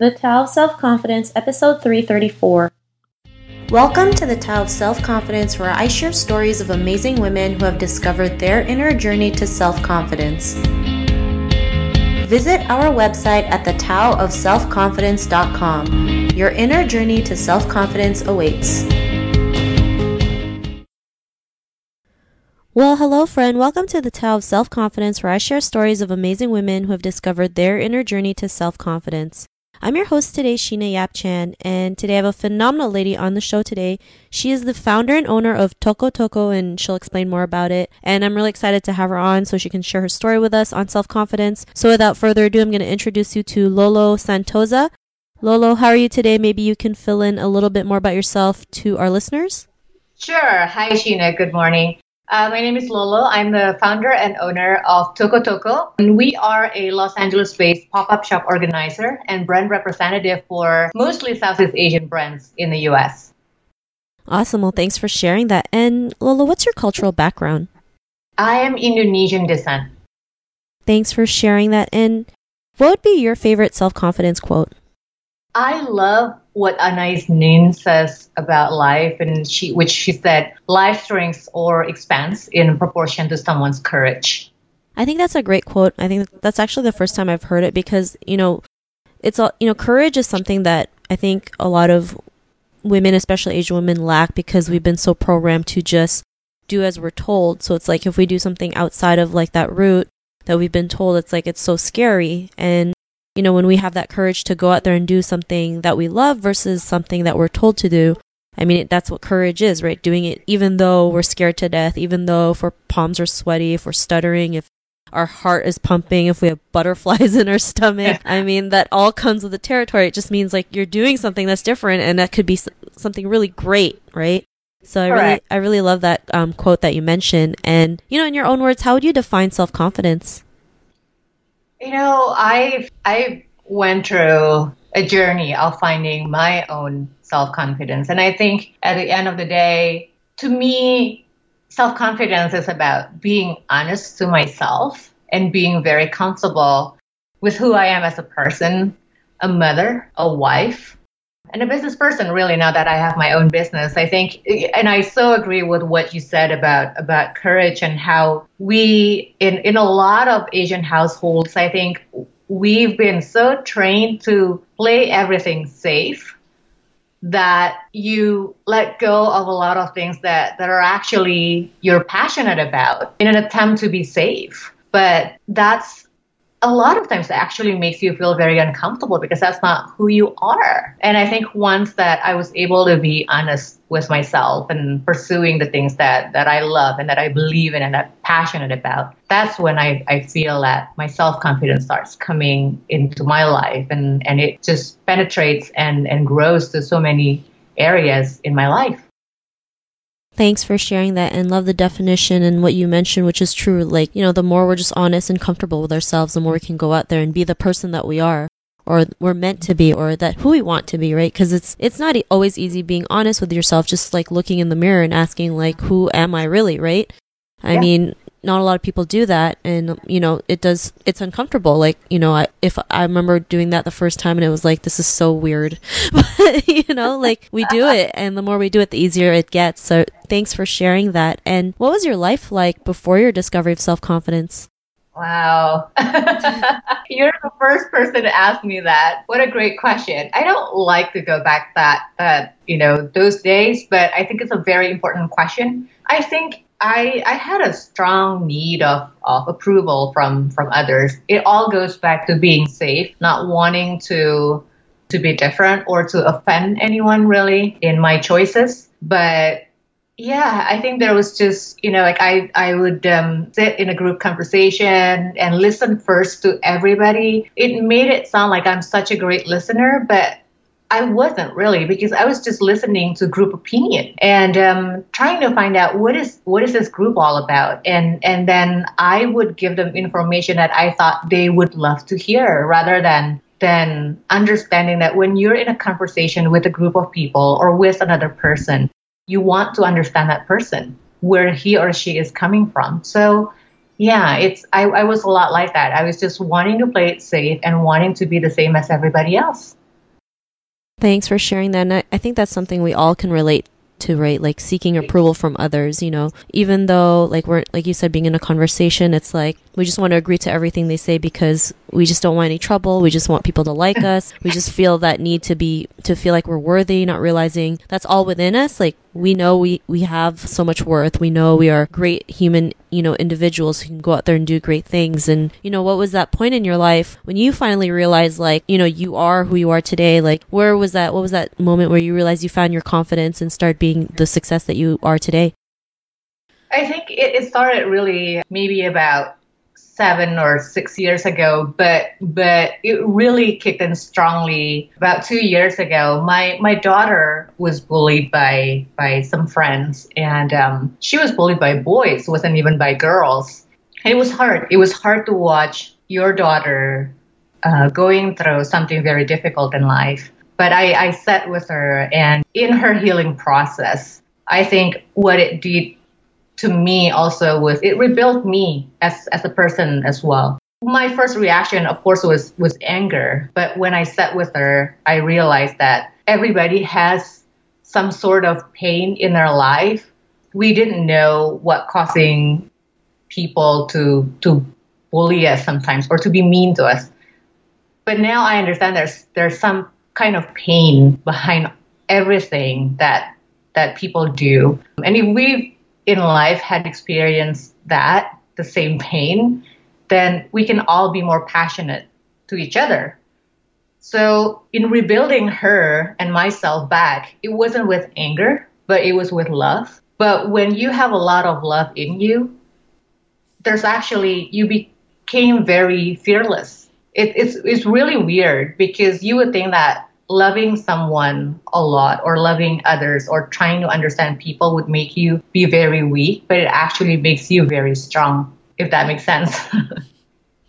The Tao of Self Confidence, Episode 334. Welcome to the Tao of Self Confidence, where I share stories of amazing women who have discovered their inner journey to self confidence. Visit our website at thetaoofselfconfidence.com. Your inner journey to self confidence awaits. Well, hello, friend. Welcome to the Tao of Self Confidence, where I share stories of amazing women who have discovered their inner journey to self confidence. I'm your host today, Sheena Yap Chan, and today I have a phenomenal lady on the show today. She is the founder and owner of Toko Toko, and she'll explain more about it. And I'm really excited to have her on so she can share her story with us on self confidence. So without further ado, I'm going to introduce you to Lolo Santosa. Lolo, how are you today? Maybe you can fill in a little bit more about yourself to our listeners. Sure. Hi, Sheena. Good morning. Uh, my name is Lolo. I'm the founder and owner of Toko Toko. And we are a Los Angeles based pop up shop organizer and brand representative for mostly Southeast Asian brands in the US. Awesome. Well, thanks for sharing that. And Lolo, what's your cultural background? I am Indonesian descent. Thanks for sharing that. And what would be your favorite self confidence quote? I love what Anais Nin says about life, and she, which she said, life shrinks or expands in proportion to someone's courage. I think that's a great quote. I think that's actually the first time I've heard it because you know, it's all you know, courage is something that I think a lot of women, especially Asian women, lack because we've been so programmed to just do as we're told. So it's like if we do something outside of like that route that we've been told, it's like it's so scary and you know, when we have that courage to go out there and do something that we love versus something that we're told to do, I mean, that's what courage is, right? Doing it even though we're scared to death, even though if our palms are sweaty, if we're stuttering, if our heart is pumping, if we have butterflies in our stomach. I mean, that all comes with the territory. It just means like you're doing something that's different and that could be something really great, right? So I Correct. really, I really love that um, quote that you mentioned. And, you know, in your own words, how would you define self confidence? You know, I I went through a journey of finding my own self confidence, and I think at the end of the day, to me, self confidence is about being honest to myself and being very comfortable with who I am as a person, a mother, a wife, and a business person really now that I have my own business. I think and I so agree with what you said about about courage and how we in in a lot of Asian households I think we've been so trained to play everything safe that you let go of a lot of things that, that are actually you're passionate about in an attempt to be safe. But that's a lot of times it actually makes you feel very uncomfortable because that's not who you are. And I think once that I was able to be honest with myself and pursuing the things that, that I love and that I believe in and that I'm passionate about, that's when I, I feel that my self confidence starts coming into my life and, and it just penetrates and, and grows to so many areas in my life. Thanks for sharing that and love the definition and what you mentioned, which is true. Like, you know, the more we're just honest and comfortable with ourselves, the more we can go out there and be the person that we are or we're meant to be or that who we want to be, right? Because it's it's not always easy being honest with yourself, just like looking in the mirror and asking like, who am I really, right? I yeah. mean, not a lot of people do that and you know it does it's uncomfortable like you know I, if i remember doing that the first time and it was like this is so weird but you know like we do it and the more we do it the easier it gets so thanks for sharing that and what was your life like before your discovery of self-confidence Wow. You're the first person to ask me that. What a great question. I don't like to go back that, uh, you know, those days, but I think it's a very important question. I think I, I had a strong need of, of approval from, from others. It all goes back to being safe, not wanting to to be different or to offend anyone really in my choices. But yeah, I think there was just, you know, like I, I would um, sit in a group conversation and listen first to everybody. It made it sound like I'm such a great listener, but I wasn't really because I was just listening to group opinion and um, trying to find out what is what is this group all about, and and then I would give them information that I thought they would love to hear, rather than than understanding that when you're in a conversation with a group of people or with another person, you want to understand that person where he or she is coming from. So yeah, it's I, I was a lot like that. I was just wanting to play it safe and wanting to be the same as everybody else. Thanks for sharing that. And I, I think that's something we all can relate to right like seeking approval from others you know even though like we're like you said being in a conversation it's like we just want to agree to everything they say because we just don't want any trouble. We just want people to like us. We just feel that need to be to feel like we're worthy not realizing that's all within us. Like we know we we have so much worth. We know we are great human you know individuals who can go out there and do great things. And you know what was that point in your life when you finally realized like you know you are who you are today? Like where was that what was that moment where you realized you found your confidence and started being the success that you are today? I think it, it started really maybe about seven or six years ago, but but it really kicked in strongly about two years ago. My my daughter was bullied by by some friends, and um, she was bullied by boys, wasn't even by girls. It was hard. It was hard to watch your daughter uh, going through something very difficult in life. But I, I sat with her, and in her healing process, I think what it did to me also was it rebuilt me as as a person as well. My first reaction, of course, was was anger. But when I sat with her, I realized that everybody has some sort of pain in their life. We didn't know what causing people to to bully us sometimes or to be mean to us. But now I understand there's there's some kind of pain behind everything that that people do. And if we in life had experienced that, the same pain, then we can all be more passionate to each other. So, in rebuilding her and myself back, it wasn't with anger, but it was with love. But when you have a lot of love in you, there's actually, you became very fearless. It, it's, it's really weird because you would think that loving someone a lot or loving others or trying to understand people would make you be very weak, but it actually makes you very strong, if that makes sense.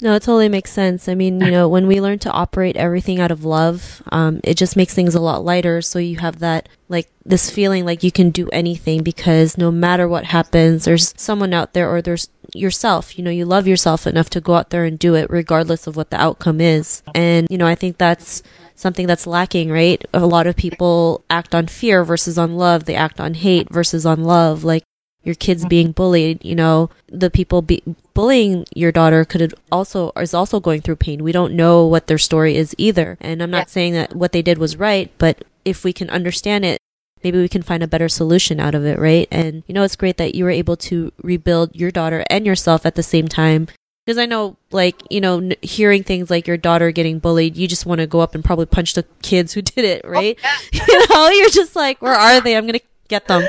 No, it totally makes sense. I mean, you know, when we learn to operate everything out of love, um, it just makes things a lot lighter. So you have that, like, this feeling like you can do anything because no matter what happens, there's someone out there or there's yourself. You know, you love yourself enough to go out there and do it regardless of what the outcome is. And, you know, I think that's something that's lacking, right? A lot of people act on fear versus on love. They act on hate versus on love. Like your kids mm-hmm. being bullied, you know, the people be- bullying your daughter could also is also going through pain. We don't know what their story is either. And I'm not yeah. saying that what they did was right, but if we can understand it, maybe we can find a better solution out of it, right? And you know, it's great that you were able to rebuild your daughter and yourself at the same time because I know, like, you know, n- hearing things like your daughter getting bullied, you just want to go up and probably punch the kids who did it, oh, right? Oh, yeah. you know, you're just like, where are they? I'm going to get them.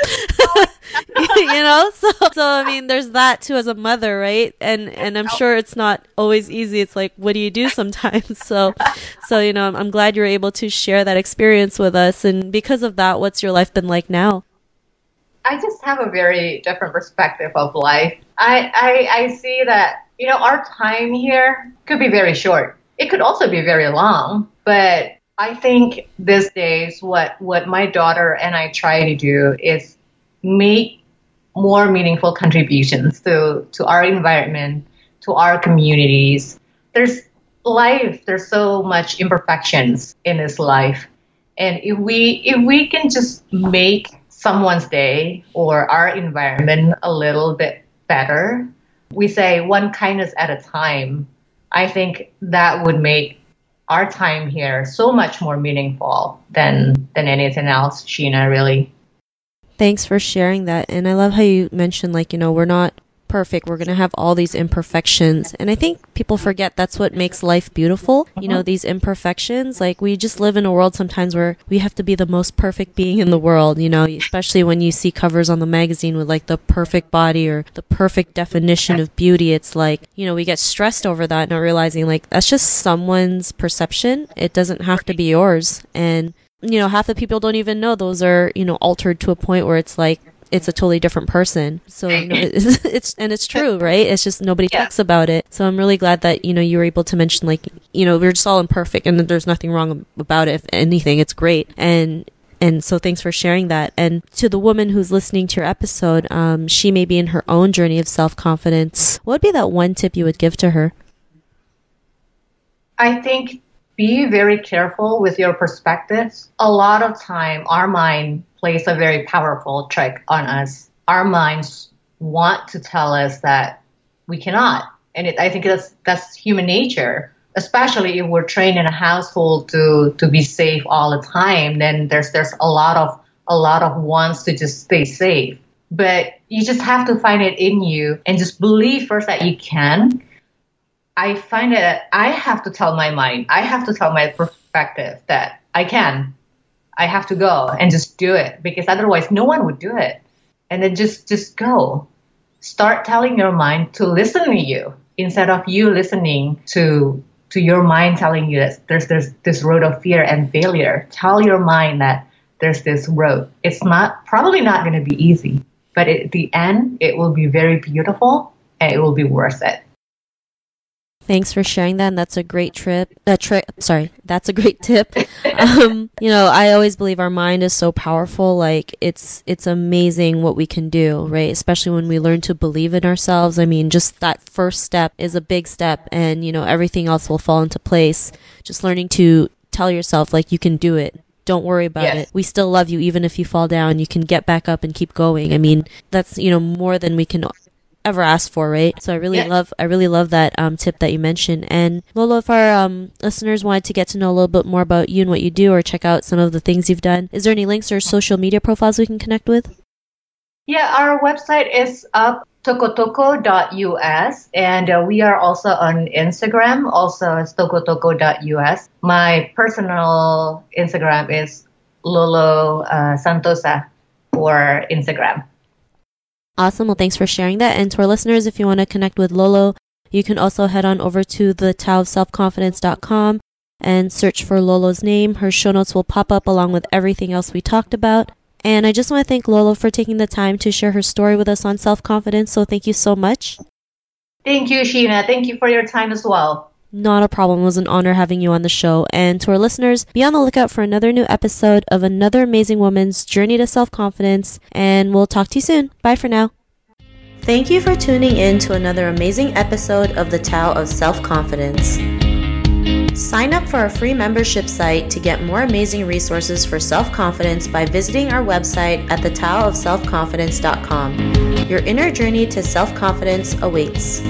you know? So, so, I mean, there's that too as a mother, right? And, and I'm sure it's not always easy. It's like, what do you do sometimes? So, so, you know, I'm, I'm glad you're able to share that experience with us. And because of that, what's your life been like now? I just have a very different perspective of life. I, I, I see that you know, our time here could be very short. It could also be very long, but I think these days what, what my daughter and I try to do is make more meaningful contributions to, to our environment, to our communities. There's life, there's so much imperfections in this life. And if we if we can just make someone's day or our environment a little bit better, we say one kindness at a time, I think that would make our time here so much more meaningful than than anything else, Sheena, really. Thanks for sharing that. And I love how you mentioned like, you know, we're not perfect. We're going to have all these imperfections. And I think people forget that's what makes life beautiful. You know, these imperfections. Like, we just live in a world sometimes where we have to be the most perfect being in the world, you know, especially when you see covers on the magazine with like the perfect body or the perfect definition of beauty. It's like, you know, we get stressed over that, not realizing like that's just someone's perception. It doesn't have to be yours. And, you know, half the people don't even know those are, you know, altered to a point where it's like, it's a totally different person. So you know, it's, it's, and it's true, right? It's just nobody yeah. talks about it. So I'm really glad that you know you were able to mention like you know we're just all imperfect and there's nothing wrong about it. If anything, it's great. And and so thanks for sharing that. And to the woman who's listening to your episode, um, she may be in her own journey of self confidence. What would be that one tip you would give to her? I think be very careful with your perspectives. A lot of time, our mind plays a very powerful trick on us. Our minds want to tell us that we cannot, and it, I think that's that's human nature. Especially if we're trained in a household to to be safe all the time, then there's there's a lot of a lot of wants to just stay safe. But you just have to find it in you and just believe first that you can I find that I have to tell my mind, I have to tell my perspective that I can. I have to go and just do it because otherwise no one would do it. And then just just go. Start telling your mind to listen to you instead of you listening to to your mind telling you that there's there's this road of fear and failure. Tell your mind that there's this road. It's not probably not going to be easy, but at the end it will be very beautiful and it will be worth it. Thanks for sharing that. And that's a great trip. That trick. Sorry, that's a great tip. um, you know, I always believe our mind is so powerful. Like it's it's amazing what we can do, right? Especially when we learn to believe in ourselves. I mean, just that first step is a big step, and you know everything else will fall into place. Just learning to tell yourself like you can do it. Don't worry about yes. it. We still love you even if you fall down. You can get back up and keep going. I mean, that's you know more than we can ever asked for, right? So I really love I really love that um, tip that you mentioned. And Lolo, if our um, listeners wanted to get to know a little bit more about you and what you do, or check out some of the things you've done, is there any links or social media profiles we can connect with? Yeah, our website is up tokotoko.us and uh, we are also on Instagram, also it's tokotoko.us. My personal Instagram is Lolo uh, Santosa for Instagram. Awesome. Well, thanks for sharing that. And to our listeners, if you want to connect with Lolo, you can also head on over to the Tao of Self-Confidence.com and search for Lolo's name. Her show notes will pop up along with everything else we talked about. And I just want to thank Lolo for taking the time to share her story with us on self-confidence. So thank you so much. Thank you, Sheena. Thank you for your time as well. Not a problem. It was an honor having you on the show. And to our listeners, be on the lookout for another new episode of another amazing woman's journey to self confidence. And we'll talk to you soon. Bye for now. Thank you for tuning in to another amazing episode of the Tao of Self Confidence. Sign up for our free membership site to get more amazing resources for self confidence by visiting our website at thetaoofselfconfidence.com. Your inner journey to self confidence awaits.